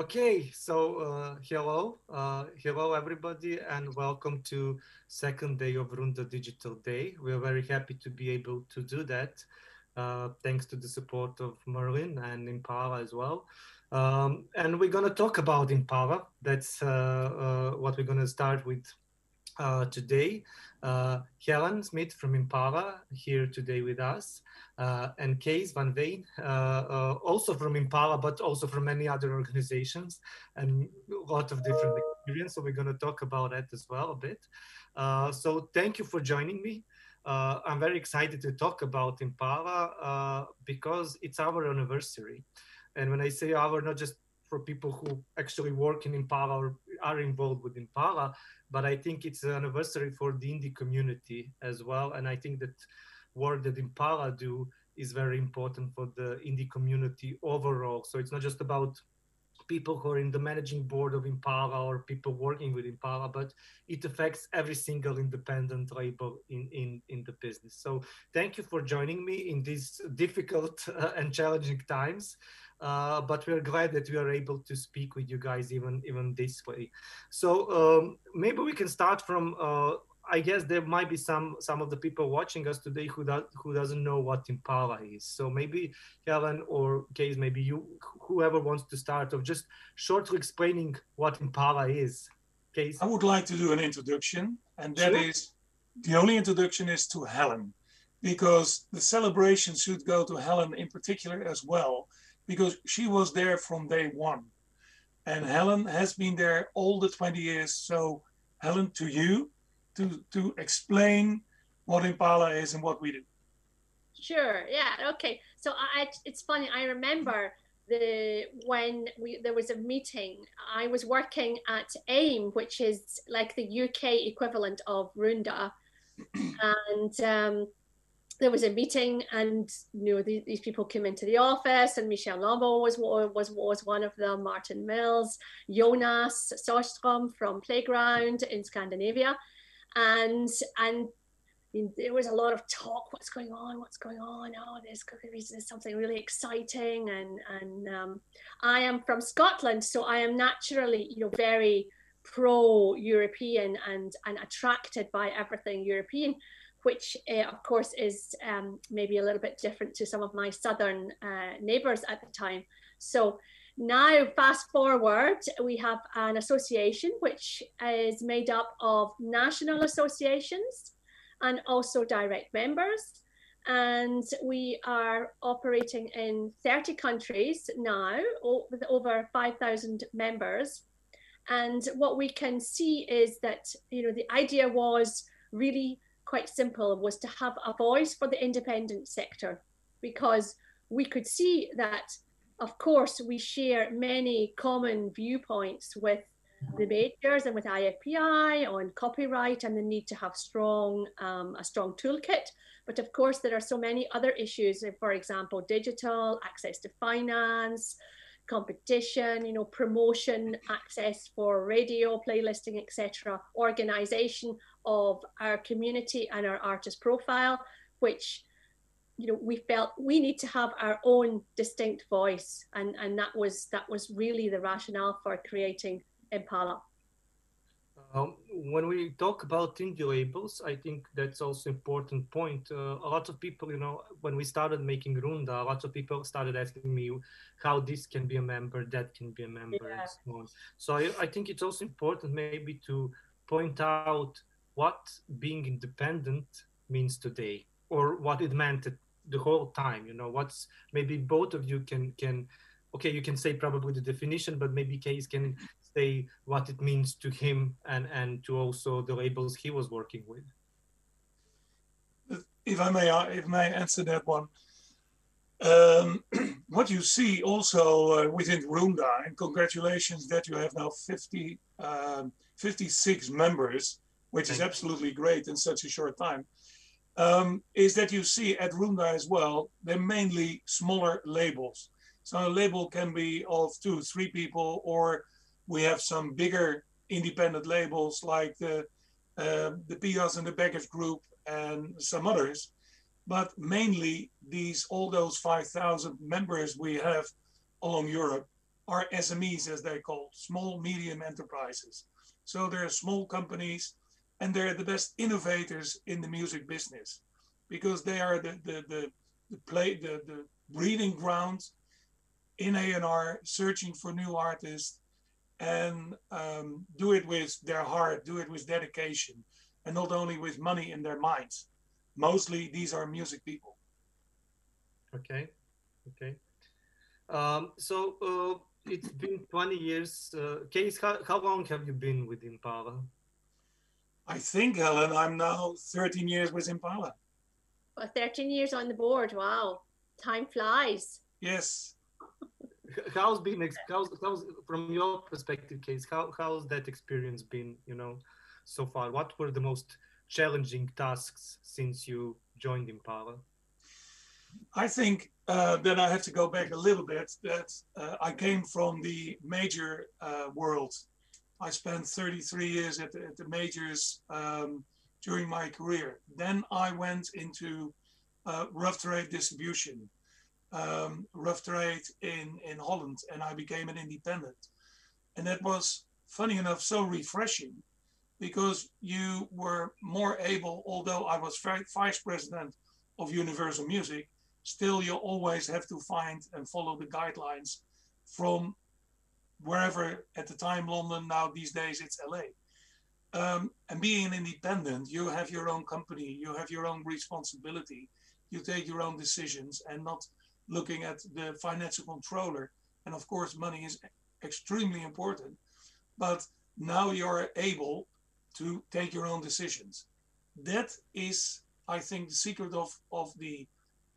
Okay, so uh, hello, uh, hello everybody, and welcome to second day of Runda Digital Day. We are very happy to be able to do that, uh, thanks to the support of Merlin and Impala as well. Um, and we're going to talk about Impala. That's uh, uh, what we're going to start with uh. Helen Smith from Impala here today with us uh, and Kees van Weijen, uh, uh, also from Impala, but also from many other organizations and a lot of different experience. So we're going to talk about that as well a bit. Uh, so thank you for joining me. Uh, I'm very excited to talk about Impala because it's our anniversary. And when I say our, not just for people who actually work in Impala or are involved with Impala, but I think it's an anniversary for the indie community as well. And I think that work that Impala do is very important for the indie community overall. So it's not just about people who are in the managing board of Impala or people working with Impala, but it affects every single independent label in, in, in the business. So thank you for joining me in these difficult uh, and challenging times. Uh, but we're glad that we are able to speak with you guys even even this way. So um, maybe we can start from uh, I guess there might be some some of the people watching us today who do, who doesn't know what Impala is. So maybe Helen or Kees, maybe you, whoever wants to start of just shortly explaining what Impala is. Kees, I would like to do an introduction, and that sure. is the only introduction is to Helen, because the celebration should go to Helen in particular as well, because she was there from day one, and Helen has been there all the 20 years. So Helen, to you, to to explain what Impala is and what we do. Sure. Yeah. Okay. So I, it's funny. I remember the when we there was a meeting. I was working at AIM, which is like the UK equivalent of Runda, and um, there was a meeting, and you know these, these people came into the office, and Michel Lambot was was was one of them. Martin Mills, Jonas Sostrom from Playground in Scandinavia and and there was a lot of talk what's going on what's going on oh there's, there's something really exciting and and um, i am from scotland so i am naturally you know very pro european and and attracted by everything european which uh, of course is um, maybe a little bit different to some of my southern uh, neighbors at the time so now, fast forward, we have an association which is made up of national associations and also direct members. And we are operating in 30 countries now with over 5,000 members. And what we can see is that, you know, the idea was really quite simple was to have a voice for the independent sector because we could see that of course, we share many common viewpoints with the majors and with IFPI on copyright and the need to have strong um, a strong toolkit. But of course, there are so many other issues. For example, digital access to finance, competition, you know, promotion, access for radio, playlisting, etc. Organization of our community and our artist profile, which you know we felt we need to have our own distinct voice and and that was that was really the rationale for creating impala um, when we talk about indie labels, I think that's also important point. Uh, a lot of people, you know, when we started making Runda, a lot of people started asking me how this can be a member, that can be a member, yeah. and so on. So I, I think it's also important maybe to point out what being independent means today, or what it meant the whole time you know what's maybe both of you can can okay you can say probably the definition but maybe Kees can say what it means to him and and to also the labels he was working with. If i may if i may answer that one. Um, what you see also uh, within Runda, and congratulations that you have now 50, um, 56 members, which Thank is absolutely great in such a short time um, is that you see at Runda as well, they're mainly smaller labels. So a label can be of two, three people, or we have some bigger independent labels like the uh, the PIAS and the Beggars Group and some others. But mainly these all those 5,000 members we have along Europe are SMEs, as they call small medium enterprises. So they're small companies, and they're the best innovators in the music business because they are the the the, the play the, the breeding ground in A&R, searching for new artists, and um, do it with their heart, do it with dedication, and not only with money in their minds. Mostly, these are music people. Okay, okay. Um, so uh, it's been 20 years. Uh, Kees, how, how long have you been with Impala? I think, Helen, I'm now 13 years with Impala. Well, 13 years on the board. Wow, time flies. Yes. How's been how's, how's from your perspective, Kees? How how's that experience been? You know, so far, what were the most challenging tasks since you joined Impala? I think uh, that I have to go back a little bit. That uh, I came from the major uh, world. I spent 33 years at the, at the majors um, during my career. Then I went into uh, rough trade distribution, um, rough trade in, in Holland, and I became an independent. And that was, funny enough, so refreshing because you were more able, although I was vice president of Universal Music, still you always have to find and follow the guidelines from wherever at the time London, now these days it's LA. Um, and being independent, you have your own company, you have your own responsibility, you take your own decisions and not looking at the financial controller. And of course, money is extremely important, but now you're able to take your own decisions. That is, I think, the secret of, of the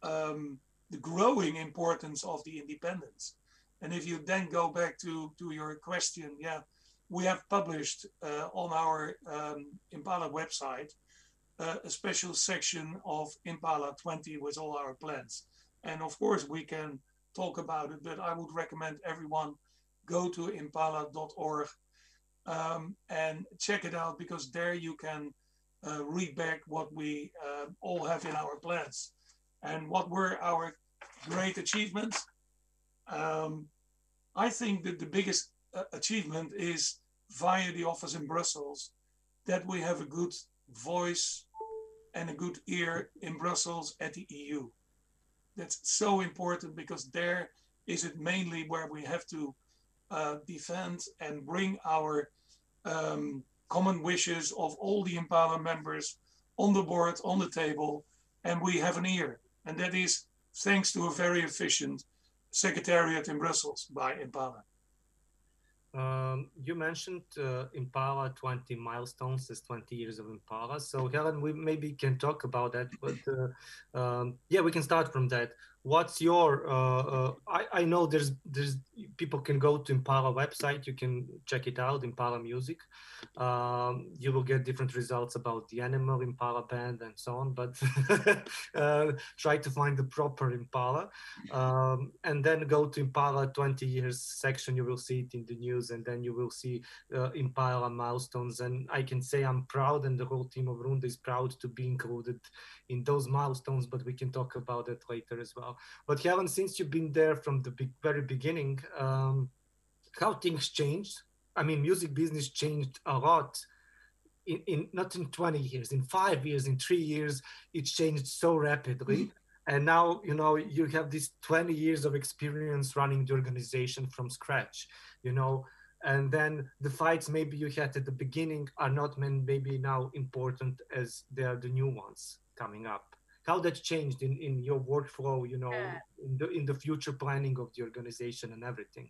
um, the growing importance of the independence. And if you then go back to, to your question, yeah, we have published uh, on our um, Impala website uh, a special section of Impala 20 with all our plans. And of course, we can talk about it, but I would recommend everyone go to impala.org um, and check it out because there you can uh, read back what we uh, all have in our plans. And what were our great achievements? Um, I think that the biggest uh, achievement is via the office in Brussels that we have a good voice and a good ear in Brussels at the EU. That's so important because there is it mainly where we have to uh, defend and bring our um, common wishes of all the Impala members on the board, on the table, and we have an ear. And that is thanks to a very efficient secretariat in Brussels by Impala. Um, you mentioned uh, Impala 20 milestones as 20 years of Impala. So Helen, we maybe can talk about that, but uh, um, yeah, we can start from that what's your uh, uh, I, I know there's there's people can go to impala website. You can check it out impala music. Um, you will get different results about the animal impala band and so on but uh, try to find the proper impala. Um, and then go to impala 20 years section. You will see it in the news and then you will see uh, impala milestones. And i can say i'm proud and the whole team of runda is proud to be included in those milestones but we can talk about it later as well. But Helen, since you've been there from the very beginning, um, how things changed? I mean, music business changed a lot. In, in not in 20 years, in five years, in three years, it changed so rapidly. Mm-hmm. And now, you know, you have this 20 years of experience running the organization from scratch, you know, and then the fights maybe you had at the beginning are not maybe now important as they are the new ones coming up how that changed in, in your workflow, you know, yeah. in the in the future planning of the organization and everything.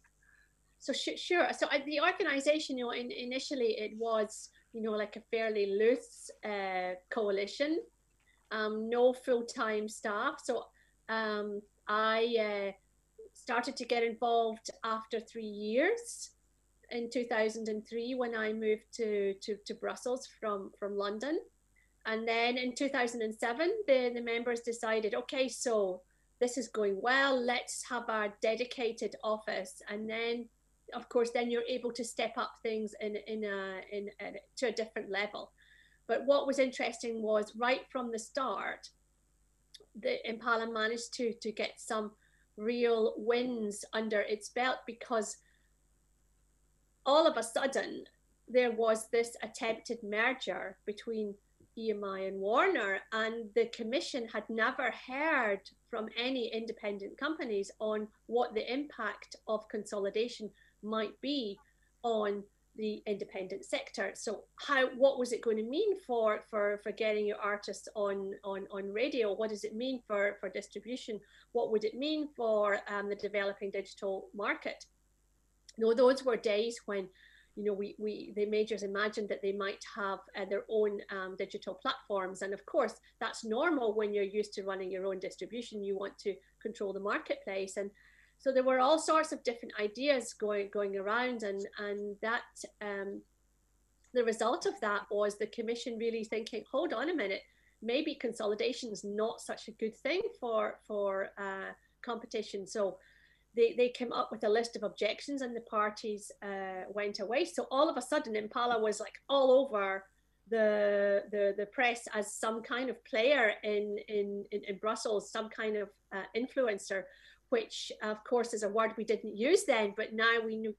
So sh- sure. So uh, the organization, you know, in, initially it was, you know, like a fairly loose uh, coalition, um, no full time staff. So um, I uh, started to get involved after three years in 2003 when I moved to, to, to Brussels from, from London. And then in 2007, the, the members decided, okay, so this is going well, let's have our dedicated office. And then, of course, then you're able to step up things in, in, a, in, in to a different level. But what was interesting was right from the start, the Impala managed to, to get some real wins under its belt because all of a sudden, there was this attempted merger between EMI and Warner, and the commission had never heard from any independent companies on what the impact of consolidation might be on the independent sector. So how what was it going to mean for for for getting your artists on on on radio? What does it mean for for distribution? What would it mean for um, the developing digital market? You know, those were days when you know, we, we the majors imagined that they might have uh, their own um, digital platforms. And of course, that's normal when you're used to running your own distribution. You want to control the marketplace. And so there were all sorts of different ideas going going around, and and that um, the result of that was the commission really thinking, hold on a minute, maybe consolidation is not such a good thing for for uh, competition. So they, they came up with a list of objections and the parties uh, went away. So all of a sudden, Impala was like all over the the, the press as some kind of player in, in, in, in Brussels, some kind of uh, influencer, which of course is a word we didn't use then, but now we know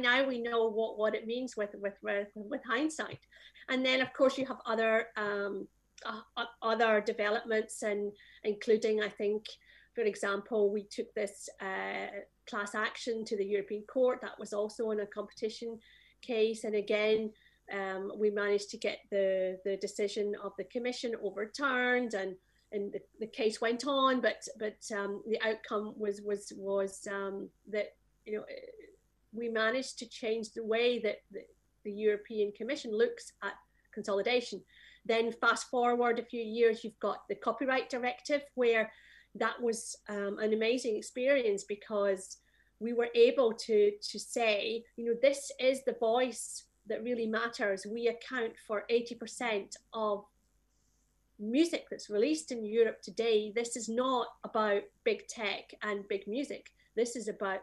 now we know what, what it means with, with, with, with hindsight. And then of course you have other um, uh, other developments and including I think for example, we took this uh, class action to the European Court. That was also in a competition case. And again, um, we managed to get the, the decision of the Commission overturned and, and the, the case went on, but, but um, the outcome was, was, was um, that, you know, we managed to change the way that the, the European Commission looks at consolidation. Then fast forward a few years, you've got the copyright directive where that was um, an amazing experience because we were able to to say, you know, this is the voice that really matters. We account for 80% of music that's released in Europe today. This is not about big tech and big music. This is about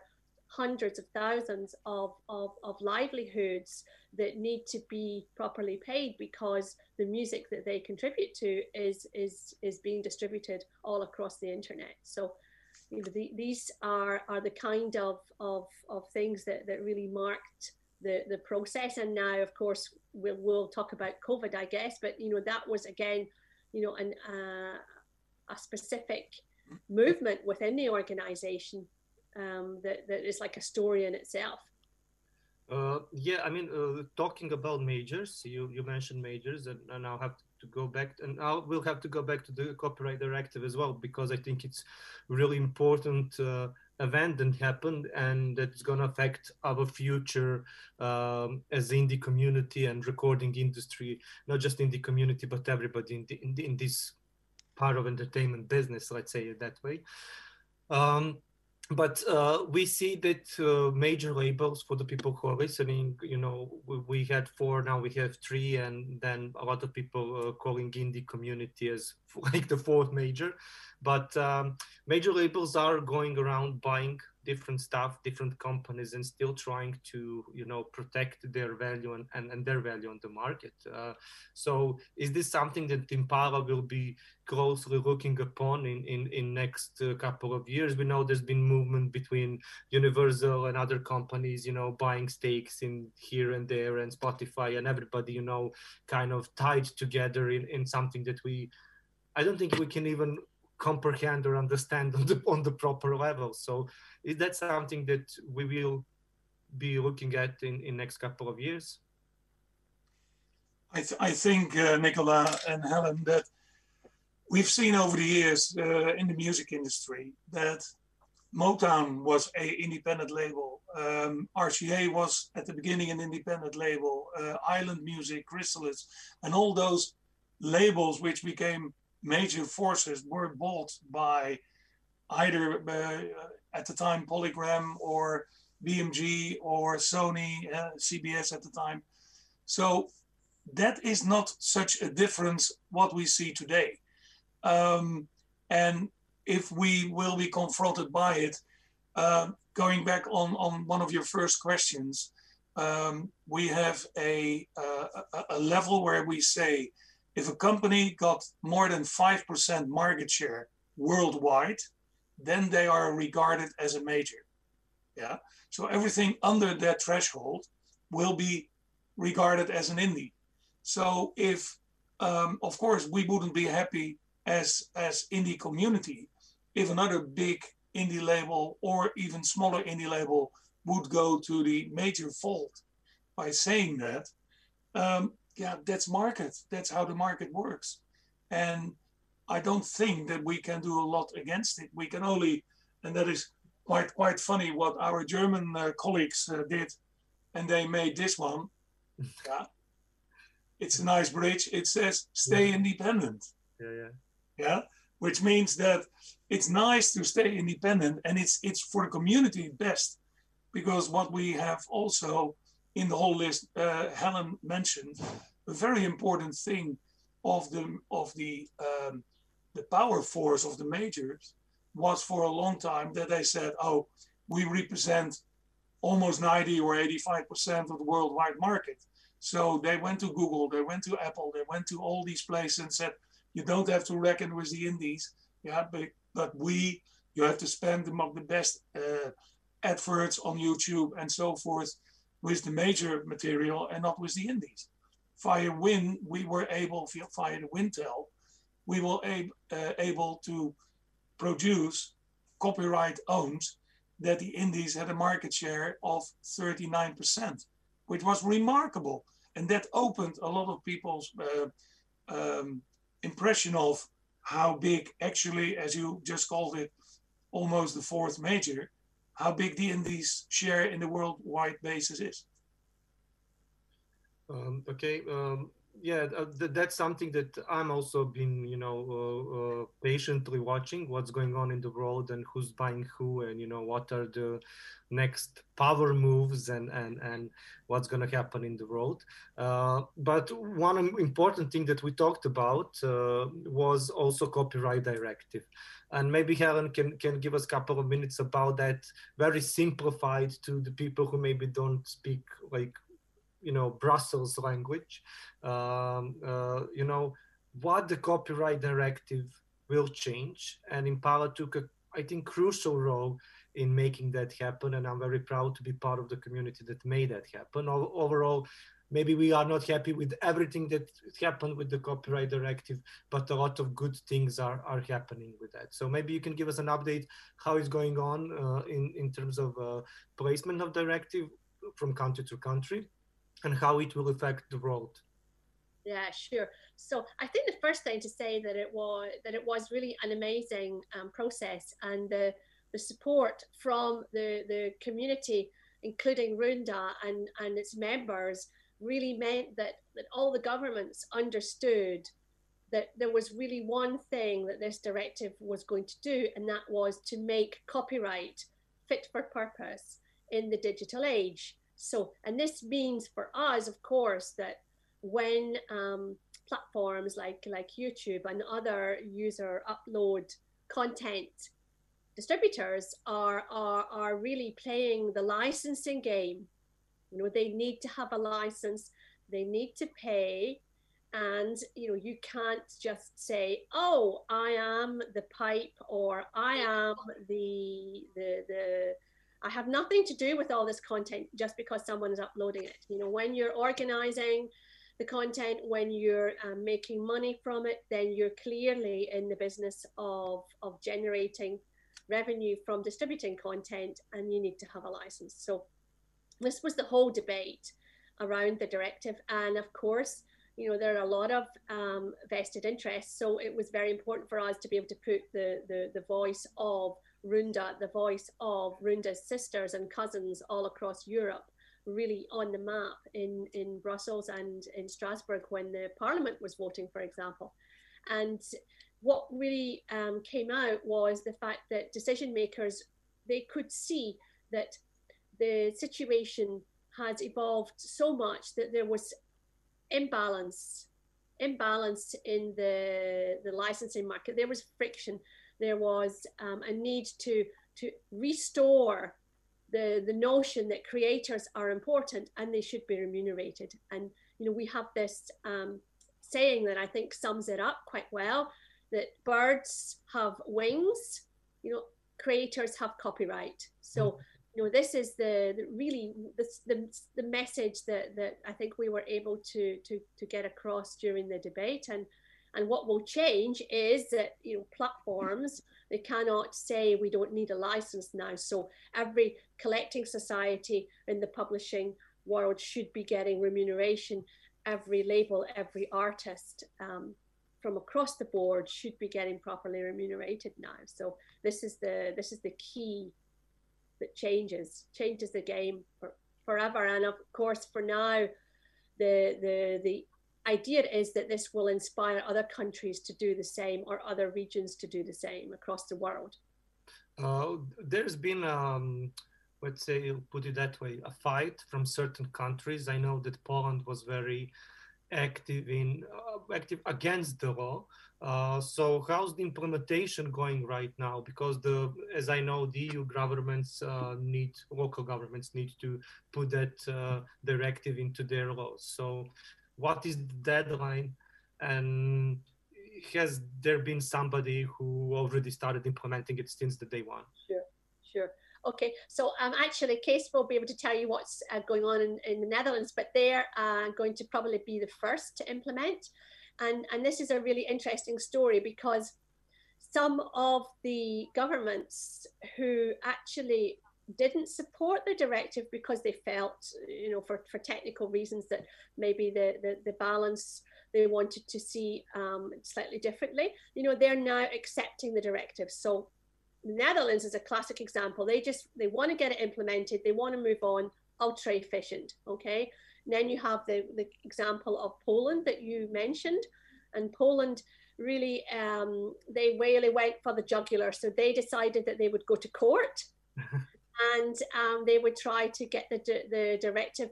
hundreds of thousands of, of, of livelihoods that need to be properly paid because the music that they contribute to is is is being distributed all across the internet. So you know, the, these are are the kind of of, of things that, that really marked the, the process. And now, of course, we'll, we'll talk about COVID, I guess. But you know, that was again, you know, an uh, a specific movement within the organization um, that, that is like a story in itself. Uh, yeah, I mean, uh, talking about majors, you, you mentioned majors, and, and I'll have to go back, and I will have to go back to the copyright directive as well, because I think it's really important uh, event that happened, and that's going to affect our future um, as indie community and recording industry, not just indie community, but everybody in, the, in, the, in this part of entertainment business, let's say it that way. Um, but uh, we see that uh, major labels for the people who are listening, you know, we, we, had four, now we have three, and then a lot of people uh, calling indie community as like the fourth major. But um, major labels are going around buying different stuff, different companies, and still trying to, you know, protect their value and, and, and their value on the market. Uh, so is this something that Impala will be closely looking upon in, in, in next uh, couple of years? We know there's been movement between Universal and other companies, you know, buying stakes in here and there and Spotify and everybody, you know, kind of tied together in, in something that we I don't think we can even comprehend or understand on the on the proper level. So is that something that we will be looking at in in next couple of years? I, th I think uh, Nicola and Helen that we've seen over the years uh, in the music industry that Motown was a independent label. Um, RCA was at the beginning an independent label. Uh, Island Music, Chrysalis, and all those labels which became major forces were bought by either uh, at the time Polygram or BMG or Sony, uh, CBS at the time. So that is not such a difference what we see today. Um, and if we will be confronted by it, uh, going back on, on one of your first questions, um, we have a, uh, a, a level where we say if a company got more than 5% market share worldwide, then they are regarded as a major. Yeah. So everything under that threshold will be regarded as an indie. So if, um, of course, we wouldn't be happy as as indie community if another big indie label or even smaller indie label would go to the major fault by saying that. Um, yeah, that's market. That's how the market works, and I don't think that we can do a lot against it. We can only, and that is quite quite funny what our German uh, colleagues uh, did, and they made this one. yeah, it's a nice bridge. It says "Stay Yeah. independent." Yeah, yeah. Yeah, which means that it's nice to stay independent, and it's it's for the community best, because what we have also in the whole list, uh, Helen mentioned, a very important thing of the of the um, the power force of the majors was for a long time that they said, oh, we represent almost 90 or 85% of the worldwide market. So they went to Google, they went to Apple, they went to all these places and said, you don't have to reckon with the indies, yeah, but, but we, you have to spend among the best uh, adverts on YouTube and so forth with the major material and not with the indies. Via WIN, we were able, via, via the WINTEL, we were ab- uh, able to produce copyright owned that the indies had a market share of 39%, which was remarkable. And that opened a lot of people's uh, um, impression of how big, actually, as you just called it, almost the fourth major, how big the indies share in the worldwide basis is. Um, okay. Um, yeah, th- that's something that I'm also been, you know, uh, uh, patiently watching what's going on in the world and who's buying who, and you know what are the next power moves and and and what's going to happen in the world. Uh, but one important thing that we talked about uh, was also copyright directive, and maybe Helen can can give us a couple of minutes about that, very simplified to the people who maybe don't speak like you know brussels language. Um, uh, you know what the copyright directive will change and impala took a i think crucial role in making that happen and i'm very proud to be part of the community that made that happen. O- overall maybe we are not happy with everything that happened with the copyright directive but a lot of good things are, are happening with that so maybe you can give us an update how it's going on uh, in, in terms of uh, placement of directive from country to country and how it will affect the world. Yeah, sure. So I think the first thing to say that it was that it was really an amazing um, process, and the the support from the the community, including Runda and and its members, really meant that that all the governments understood that there was really one thing that this directive was going to do, and that was to make copyright fit for purpose in the digital age. So, and this means for us, of course, that when um, platforms like like YouTube and other user upload content distributors are, are are really playing the licensing game. You know, they need to have a license, they need to pay, and you know, you can't just say, "Oh, I am the pipe," or "I am the the the." I have nothing to do with all this content just because someone is uploading it. You know, when you're organizing the content, when you're um, making money from it, then you're clearly in the business of, of generating revenue from distributing content and you need to have a license. So this was the whole debate around the directive. And of course, you know, there are a lot of um, vested interests. So it was very important for us to be able to put the, the, the voice of Runda, the voice of Runda's sisters and cousins all across Europe, really on the map in, in Brussels and in Strasbourg when the parliament was voting, for example. And what really um, came out was the fact that decision makers they could see that the situation has evolved so much that there was imbalance imbalance in the the licensing market. There was friction. There was um, a need to to restore the the notion that creators are important and they should be remunerated. And you know we have this um, saying that i think sums it up quite well that birds have wings you know creators have copyright. So you know, this is the, the really the, the message that, that I think we were able to, to, to get across during the debate. And, and what will change is that, you know, platforms, they cannot say we don't need a license now. So every collecting society in the publishing world should be getting remuneration. Every label, every artist um, from across the board should be getting properly remunerated now. So this is the this is the key that changes changes the game for, forever. And of course, for now, the the the idea is that this will inspire other countries to do the same or other regions to do the same across the world. Uh, there's been, um, let's say, put it that way, a fight from certain countries. I know that Poland was very active in uh, active against the law. Uh, so how's the implementation going right now? Because the, as I know, the EU governments uh, need, local governments need to put that uh, directive into their laws. So what is the deadline? And has there been somebody who already started implementing it since the day one? Sure, sure. Okay, so um, actually, Kees will be able to tell you what's uh, going on in, in the Netherlands, but they're uh, going to probably be the first to implement. And, and this is a really interesting story because some of the governments who actually didn't support the directive because they felt, you know, for, for technical reasons that maybe the, the, the balance they wanted to see um, slightly differently, you know, they're now accepting the directive. So the Netherlands is a classic example. They just, they want to get it implemented. They want to move on, ultra efficient, okay? Then you have the, the example of Poland that you mentioned. And Poland really, um, they really went for the jugular. So they decided that they would go to court and um, they would try to get the, the directive,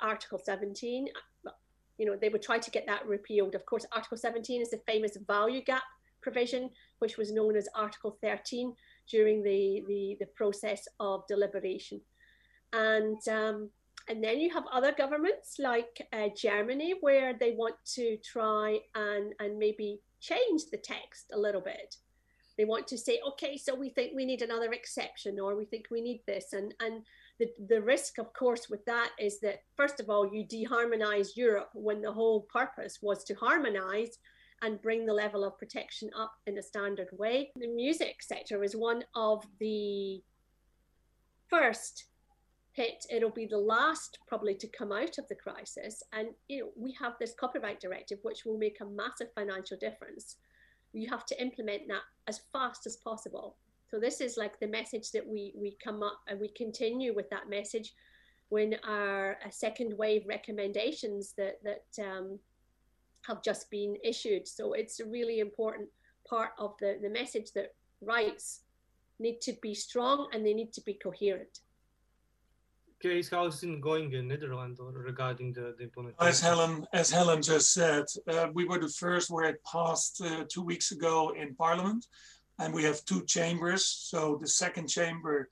Article 17, you know, they would try to get that repealed. Of course, Article 17 is the famous value gap provision, which was known as Article 13 during the, the, the process of deliberation. And, um, and then you have other governments like uh, Germany, where they want to try and, and maybe change the text a little bit. They want to say okay so we think we need another exception or we think we need this. And and the, the risk of course with that is that first of all you deharmonize europe when the whole purpose was to harmonize and bring the level of protection up in a standard way. The music sector is one of the first hit it'll be the last probably to come out of the crisis and you know we have this copyright directive which will make a massive financial difference you have to implement that as fast as possible. So this is like the message that we we come up and we continue with that message when our second wave recommendations that that um, have just been issued. So it's a really important part of the the message that rights need to be strong and they need to be coherent. Kees, how is it going in Netherlands regarding the, the implementation? As Helen, as Helen just said, uh, we were the first where it passed uh, two weeks ago in Parliament, and we have two chambers. So the second chamber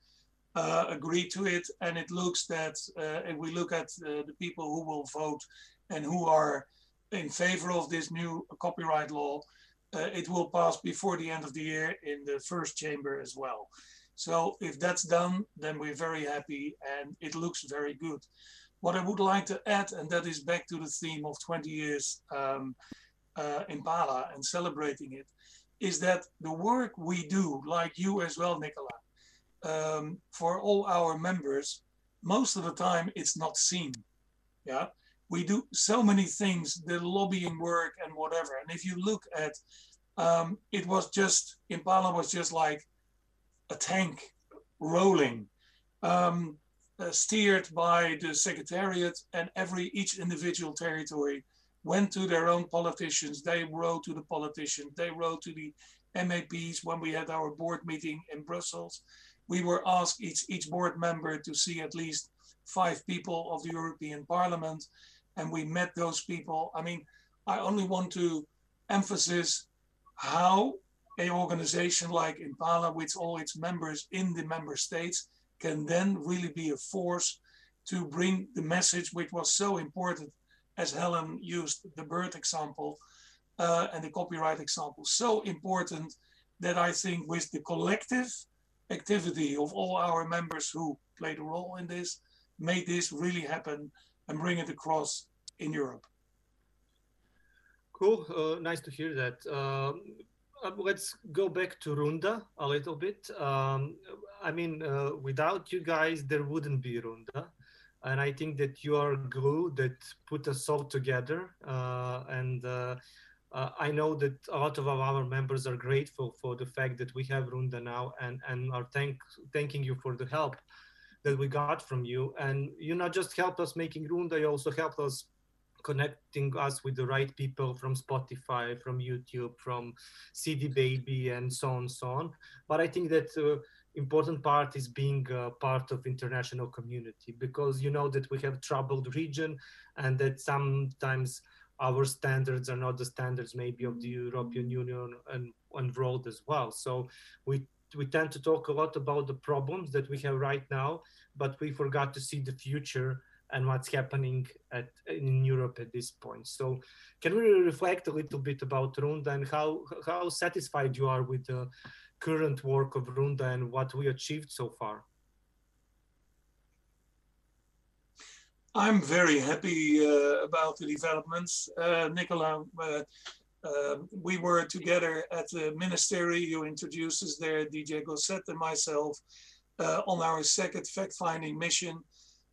uh, agreed to it, and it looks that uh, if we look at uh, the people who will vote and who are in favor of this new copyright law, uh, it will pass before the end of the year in the first chamber as well. So if that's done, then we're very happy and it looks very good. What I would like to add, and that is back to the theme of 20 years um, uh, Impala and celebrating it, is that the work we do, like you as well, Nicola, um, for all our members, most of the time it's not seen. Yeah, we do so many things, the lobbying work and whatever. And if you look at, um, it was just Impala was just like a tank rolling, um, uh, steered by the secretariat, and every each individual territory went to their own politicians. They wrote to the politicians. They wrote to the MEPs when we had our board meeting in Brussels. We were asked each each board member to see at least five people of the European Parliament, and we met those people. I mean, I only want to emphasize how a organization like Impala with all its members in the member states can then really be a force to bring the message which was so important as Helen used the bird example uh, and the copyright example so important that I think with the collective activity of all our members who played a role in this, made this really happen and bring it across in Europe. Cool. Uh, nice to hear that. Um, uh, let's go back to Runda a little bit. Um, I mean, uh, without you guys, there wouldn't be Runda. And I think that you are glue that put us all together. Uh, and uh, uh, I know that a lot of our members are grateful for the fact that we have Runda now and, and are thank, thanking you for the help that we got from you. And you not just helped us making Runda, you also helped us connecting us with the right people from Spotify, from YouTube, from CD Baby, and so on, so on. But I think that uh, important part is being part of international community because you know that we have troubled region and that sometimes our standards are not the standards maybe of the European Union and, and world as well. So we we tend to talk a lot about the problems that we have right now, but we forgot to see the future and what's happening at in Europe at this point. So can we reflect a little bit about Runda and how how satisfied you are with the current work of Runda and what we achieved so far? I'm very happy uh, about the developments. Uh, Nicola, uh, um, we were together at the ministry. You introduced us there, DJ Gosset and myself, uh, on our second fact-finding mission.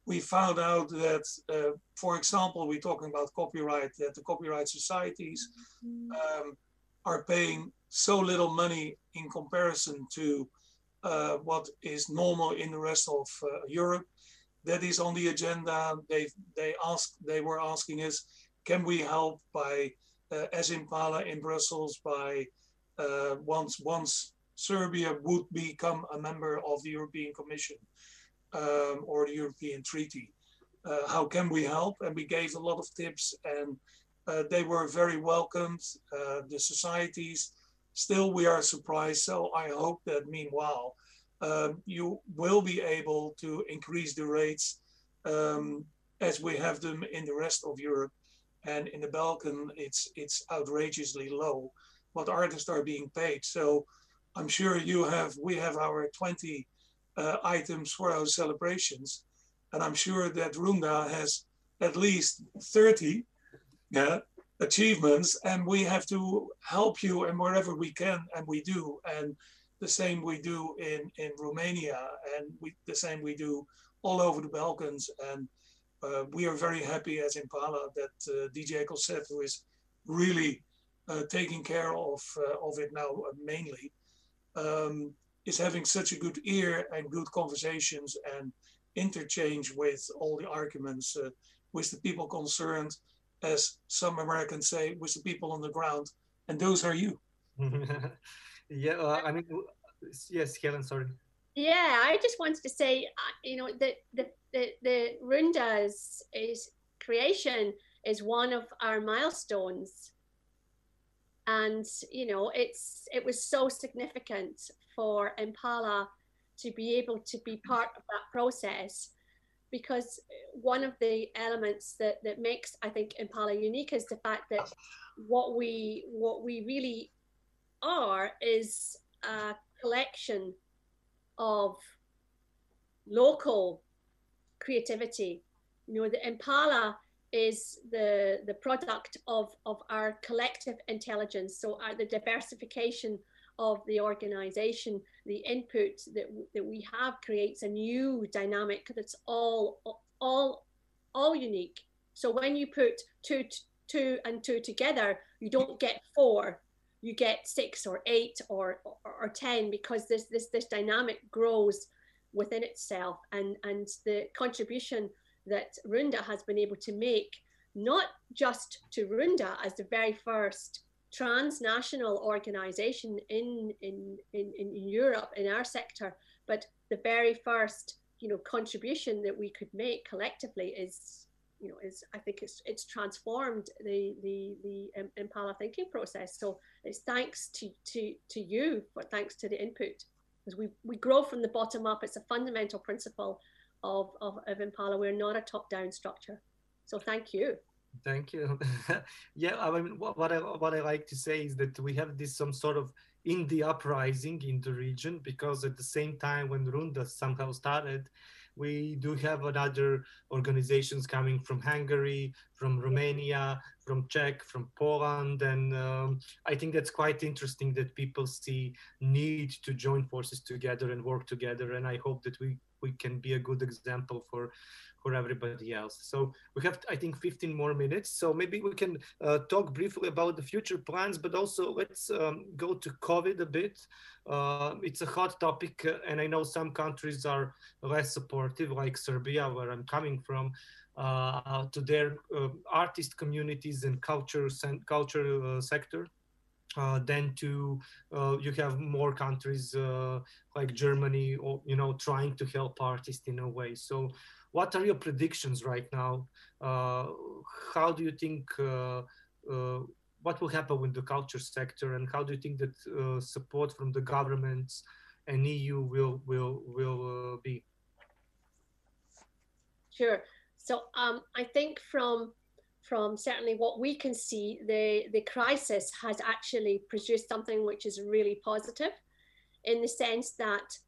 We found out that, uh, for example, we're talking about copyright, that the copyright societies um, are paying so little money in comparison to uh, what is normal in the rest of Europe. That is on the agenda. They they ask they were asking us, can we help by uh, as Impala in Brussels by uh, once once Serbia would become a member of the European Commission um, or the European Treaty. Uh, how can we help? And we gave a lot of tips, and uh, they were very welcomed. Uh, the societies, still, we are surprised. So I hope that meanwhile, um, you will be able to increase the rates um, as we have them in the rest of Europe. And in the Balkan, it's it's outrageously low what artists are being paid. So I'm sure you have we have our 20 uh, items for our celebrations, and I'm sure that Runda has at least 30 yeah, achievements, and we have to help you and wherever we can, and we do. And the same we do in, in Romania and we, the same we do all over the Balkans. And uh, we are very happy as Impala that uh, DJ who is really uh, taking care of, uh, of it now mainly, um, is having such a good ear and good conversations and interchange with all the arguments uh, with the people concerned, as some Americans say, with the people on the ground. And those are you. Yeah, uh, I mean, yes, Helen, sorry. Yeah, I just wanted to say, uh, you know, that the, the, the Runda's is creation is one of our milestones. And, you know, it's it was so significant for Impala to be able to be part of that process because one of the elements that, that makes I think Impala unique is the fact that what we what we really are is a collection of local creativity. You know, the Impala is the the product of of our collective intelligence. So, our, the diversification of the organization, the input that that we have creates a new dynamic that's all all all unique. So, when you put two two and two together, you don't get four you get six or eight or, or, or 10 because this, this, this dynamic grows within itself and, and the contribution that Runda has been able to make, not just to Runda as the very first transnational organization in, in, in, in Europe, in our sector, but the very first you know contribution that we could make collectively is you know is I think it's it's transformed the the the um, Impala thinking process. So it's thanks to to to you, but thanks to the input, because we we grow from the bottom up. It's a fundamental principle of of, of Impala. We're not a top down structure. So thank you. Thank you. yeah, I mean, what I what I like to say is that we have this some sort of indie uprising in the region because at the same time when Runda somehow started, we do have another organizations coming from Hungary, from Romania, from Czech, from Poland, and um, I think that's quite interesting that people see need to join forces together and work together. And I hope that we we can be a good example for for everybody else. So we have, I think, 15 more minutes. So maybe we can uh, talk briefly about the future plans, but also let's um, go to COVID a bit. Uh, it's a hot topic, uh, and I know some countries are less supportive, like Serbia, where I'm coming from. Uh, to their uh, artist communities and culture culture uh, sector, uh, then to uh, you have more countries uh, like Germany or you know trying to help artists in a way. So what are your predictions right now? Uh, how do you think, uh, uh, what will happen with the culture sector and how do you think that support from the governments and EU will, will, will be? Sure. So um, I think from from certainly what we can see, the, the crisis has actually produced something which is really positive in the sense that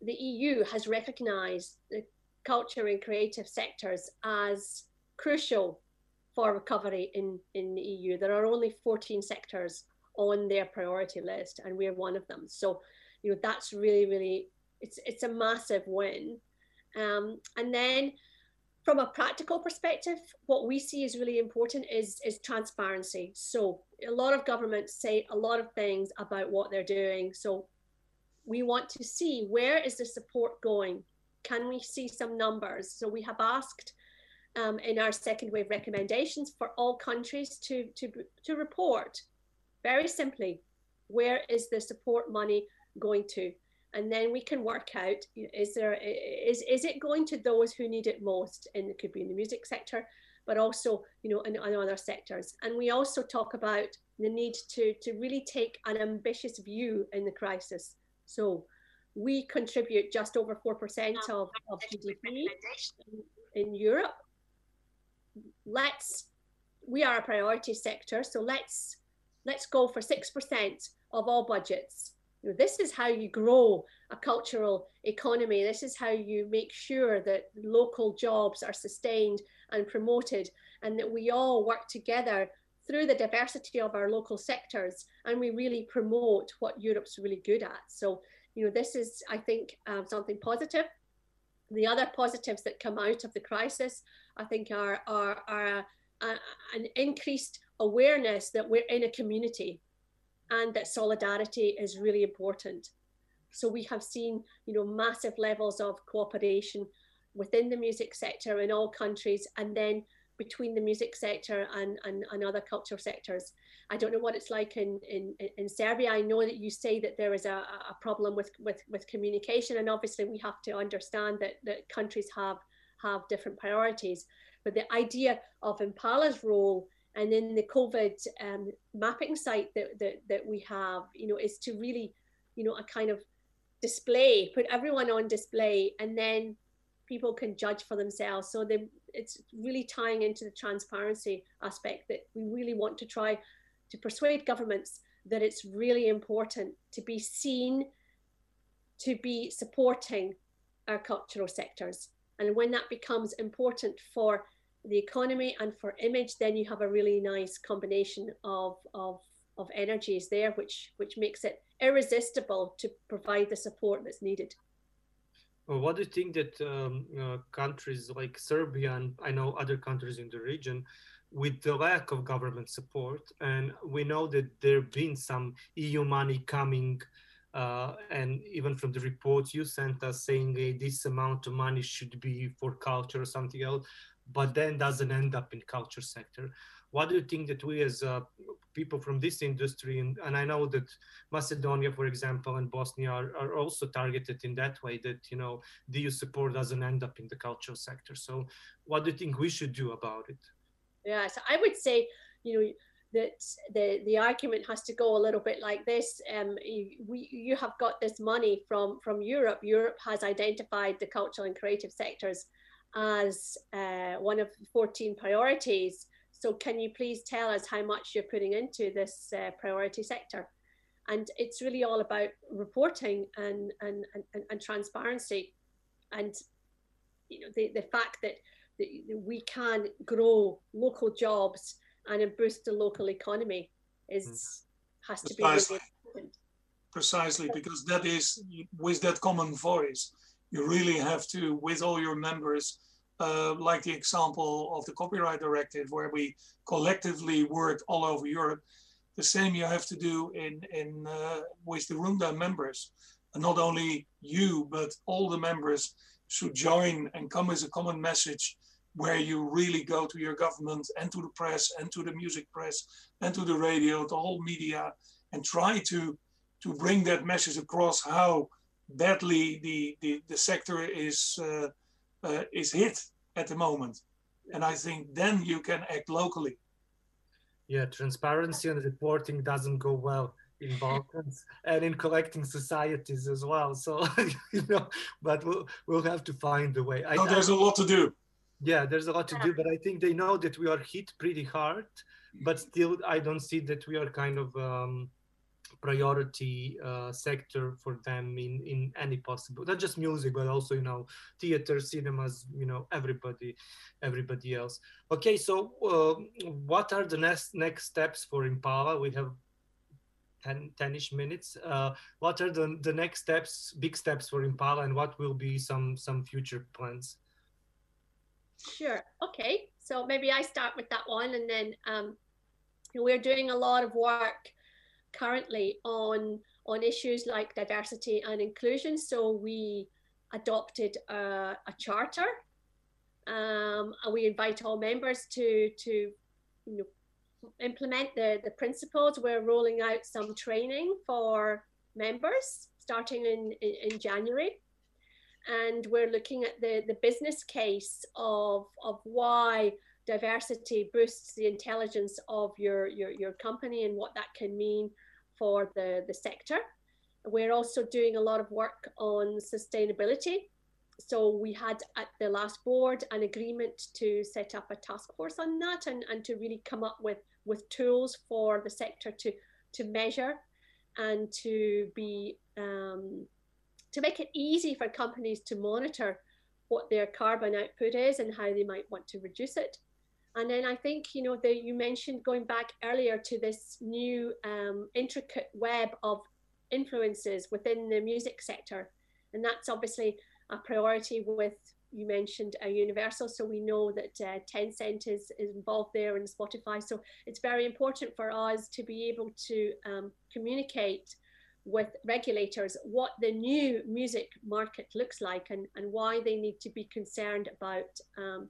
the EU has recognized the culture and creative sectors as crucial for recovery in, in the EU. There are only 14 sectors on their priority list, and we're one of them. So, you know, that's really, really, it's it's a massive win. Um, and then from a practical perspective, what we see is really important is, is transparency. So a lot of governments say a lot of things about what they're doing. So we want to see where is the support going can we see some numbers? So we have asked um, in our second wave recommendations for all countries to, to, to report very simply where is the support money going to and then we can work out is there is is it going to those who need it most and it could be in the music sector but also you know in, in other sectors and we also talk about the need to to really take an ambitious view in the crisis so we contribute just over 4% of, of GDP in Europe. Let's, we are a priority sector, so let's, let's go for 6% of all budgets. You know, this is how you grow a cultural economy. This is how you make sure that local jobs are sustained and promoted and that we all work together through the diversity of our local sectors and we really promote what Europe's really good at. So you know, this is, I think, um, something positive. The other positives that come out of the crisis, I think, are, are, are a, a, an increased awareness that we're in a community and that solidarity is really important. So we have seen, you know, massive levels of cooperation within the music sector in all countries, and then between the music sector and, and, and other cultural sectors. I don't know what it's like in, in, in Serbia. I know that you say that there is a, a problem with, with, with communication, and obviously we have to understand that, that countries have, have different priorities. But the idea of Impala's role and then the COVID um, mapping site that, that, that we have, you know, is to really, you know, a kind of display, put everyone on display, and then people can judge for themselves. So they, it's really tying into the transparency aspect that we really want to try to persuade governments that it's really important to be seen to be supporting our cultural sectors. And when that becomes important for the economy and for image, then you have a really nice combination of, of, of energies there, which, which makes it irresistible to provide the support that's needed. Well, what do you think that um, uh, countries like Serbia and I know other countries in the region, with the lack of government support, and we know that there have been some EU money coming, uh, and even from the reports you sent us saying hey, this amount of money should be for culture or something else, but then doesn't end up in culture sector. What do you think that we as uh, people from this industry, and, and I know that Macedonia, for example, and Bosnia are, are also targeted in that way that, you know, the EU support doesn't end up in the cultural sector. So what do you think we should do about it? Yeah, so I would say, you know, that the the argument has to go a little bit like this. Um, you, we you have got this money from from Europe. Europe has identified the cultural and creative sectors as uh, one of 14 priorities so can you please tell us how much you're putting into this uh, priority sector? And it's really all about reporting and, and, and, and transparency. And you know the, the fact that, that we can grow local jobs and boost the local economy is mm. has to Precisely. be really Precisely, because that is with that common voice, you really have to, with all your members, uh, like the example of the copyright directive, where we collectively work all over Europe. The same you have to do in in uh, with the Runda members, and not only you, but all the members should join and come with a common message where you really go to your government and to the press and to the music press and to the radio, the whole media, and try to to bring that message across how badly the the, the sector is uh, uh, is hit at the moment. And I think then you can act locally. Yeah, transparency and reporting doesn't go well in Balkans and in collecting societies as well. So you know, but we'll we'll have to find a way. No, I, there's I, a lot to do. Yeah, there's a lot to do, but I think they know that we are hit pretty hard. But still, I don't see that we are kind of um, priority uh, sector for them in in any possible not just music but also you know theater cinemas you know everybody everybody else. Okay so uh, what are the next next steps for impala? We have 10 10ish minutes. Uh, what are the the next steps big steps for impala and what will be some some future plans? Sure. Okay so maybe i start with that one and then um, we're doing a lot of work currently on on issues like diversity and inclusion. So we adopted a, a charter, um, and we invite all members to to you know, implement the the principles. We're rolling out some training for members starting in, in, in January. And we're looking at the, the business case of, of why diversity boosts the intelligence of your, your, your company and what that can mean for the, the sector. We're also doing a lot of work on sustainability. So we had at the last board an agreement to set up a task force on that and, and to really come up with, with tools for the sector to, to measure and to be um, to make it easy for companies to monitor what their carbon output is and how they might want to reduce it. And then I think, you know, that you mentioned going back earlier to this new um, intricate web of influences within the music sector. And that's obviously a priority with, you mentioned a Universal. So we know that uh, Tencent is, is involved there and Spotify. So it's very important for us to be able to um, communicate with regulators what the new music market looks like and, and why they need to be concerned about um,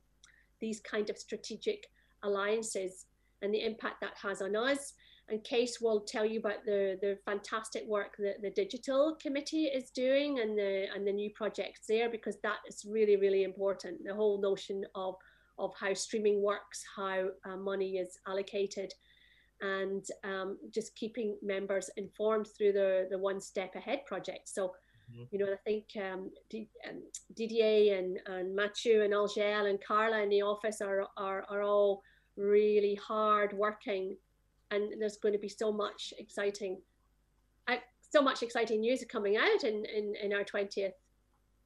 these kind of strategic alliances and the impact that has on us. And Kees will tell you about the, the fantastic work that the digital committee is doing and the and the new projects there because that is really really important. The whole notion of of how streaming works, how uh, money is allocated, and um, just keeping members informed through the the one step ahead project. So. You know, I think um, D- um, Didier and, and Mathieu and Angel and Carla in the office are, are, are all really hard working and there's going to be so much exciting so much exciting news coming out in, in, in our 20th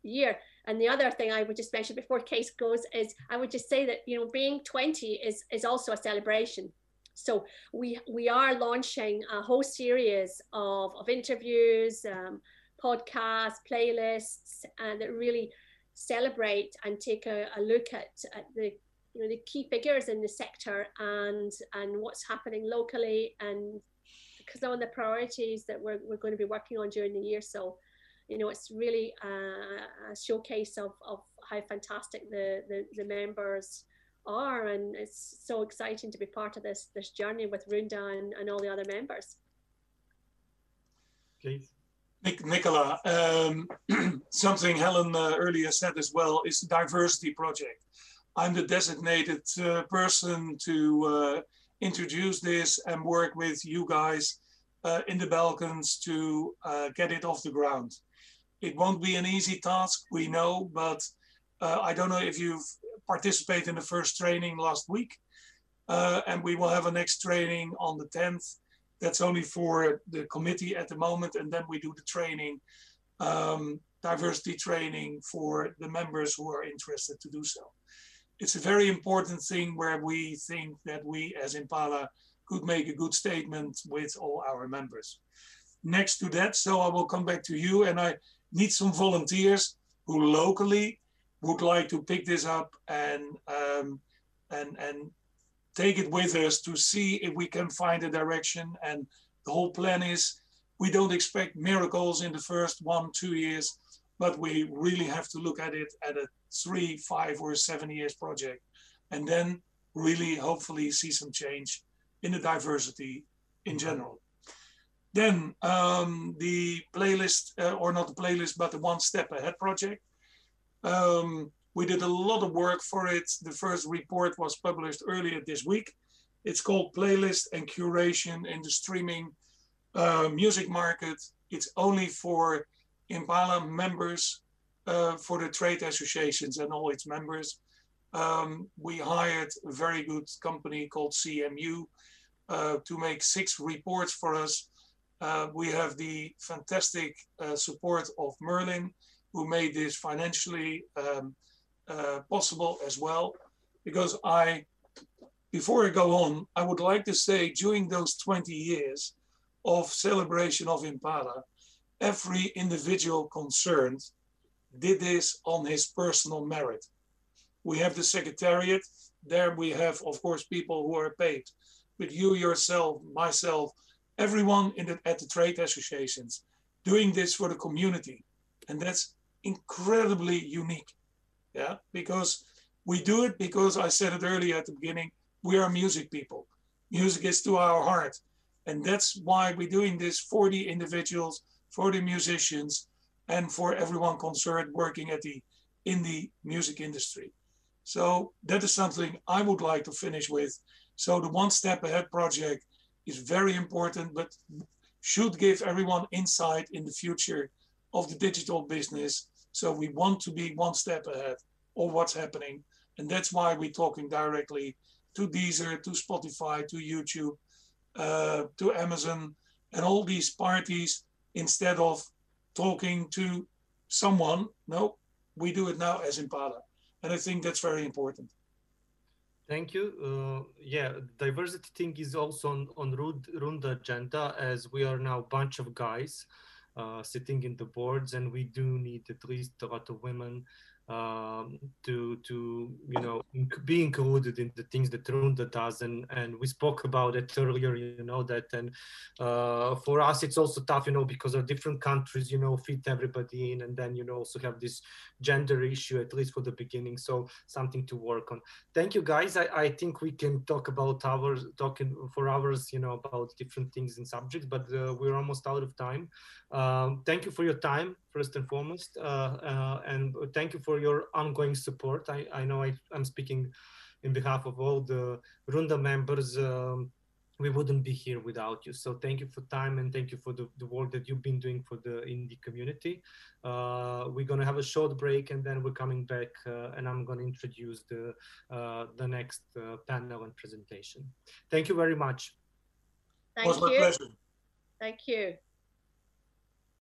year. And the other thing I would just mention before Kees goes is I would just say that you know being 20 is is also a celebration. So we we are launching a whole series of, of interviews, um, podcasts, playlists, and that really celebrate and take a, a look at, at the you know the key figures in the sector and and what's happening locally and because on the priorities that we're, we're going to be working on during the year. So you know it's really a, a showcase of, of how fantastic the, the, the members are and it's so exciting to be part of this this journey with Runda and, and all the other members. Keith Nick, Nicola, um, something Helen uh, earlier said as well is the diversity project. I'm the designated uh, person to uh, introduce this and work with you guys uh, in the Balkans to uh, get it off the ground. It won't be an easy task, we know, but uh, I don't know if you've participated in the first training last week. and we will have a next training on the 10th that's only for the committee at the moment, and then we do the training um, diversity training for the members who are interested to do so. It's a very important thing where we think that we as Impala could make a good statement with all our members. Next to that, so I will come back to you and I need some volunteers who locally would like to pick this up and um, and and take it with us to see if we can find a direction. And the whole plan is we don't expect miracles in the first one, two years, but we really have to look at it at a three, five, or seven years project. And then really hopefully see some change in the diversity in general. Then um, the playlist, uh, or not the playlist, but the One Step Ahead project. Um, we did a lot of work for it. The first report was published earlier this week. It's called Playlist and Curation in the Streaming uh, Music Market. It's only for Impala members, uh, for the trade associations and all its members. Um, we hired a very good company called CMU uh, to make six reports for us. Uh, we have the fantastic uh, support of Merlin, who made this financially um, uh, possible as well. Because I, before I go on, I would like to say during those 20 years of celebration of Impala, every individual concerned did this on his personal merit. We have the secretariat. There we have, of course, people who are paid. But you yourself, myself, everyone in the, at the trade associations doing this for the community. And that's incredibly unique. Yeah, because we do it because I said it earlier at the beginning, we are music people. Music is to our heart. And that's why we're doing this for the individuals, for the musicians, and for everyone concerned working at the in the music industry. So that is something I would like to finish with. So the One Step Ahead project is very important, but should give everyone insight in the future of the digital business so we want to be one step ahead of what's happening. And that's why we're talking directly to Deezer, to Spotify, to YouTube, uh, to Amazon, and all these parties instead of talking to someone. No, we do it now as Impala. And I think that's very important. Thank you. Uh, yeah, diversity thing is also on, on Runda agenda as we are now a bunch of guys Uh, sitting in the boards, and we do need at least a lot of women um, to to you know be included in the things that Runda does, and and we spoke about it earlier. You know that, and uh, for us it's also tough, you know, because of different countries, you know, fit everybody in, and then you know also have this gender issue at least for the beginning. So something to work on. Thank you, guys. I, I think we can talk about hours, talking for hours, you know, about different things and subjects, but uh, we're almost out of time. Um, thank you for your time first and foremost. Uh, uh, and thank you for your ongoing support. I, I know I, am speaking in behalf of all the Runda members. Um, we wouldn't be here without you. So thank you for time and thank you for the, the work that you've been doing for the indie community. Uh, we're gonna have a short break and then we're coming back uh, and I'm gonna introduce the, uh, the next uh, panel and presentation. Thank you very much. Thank you. Thank you.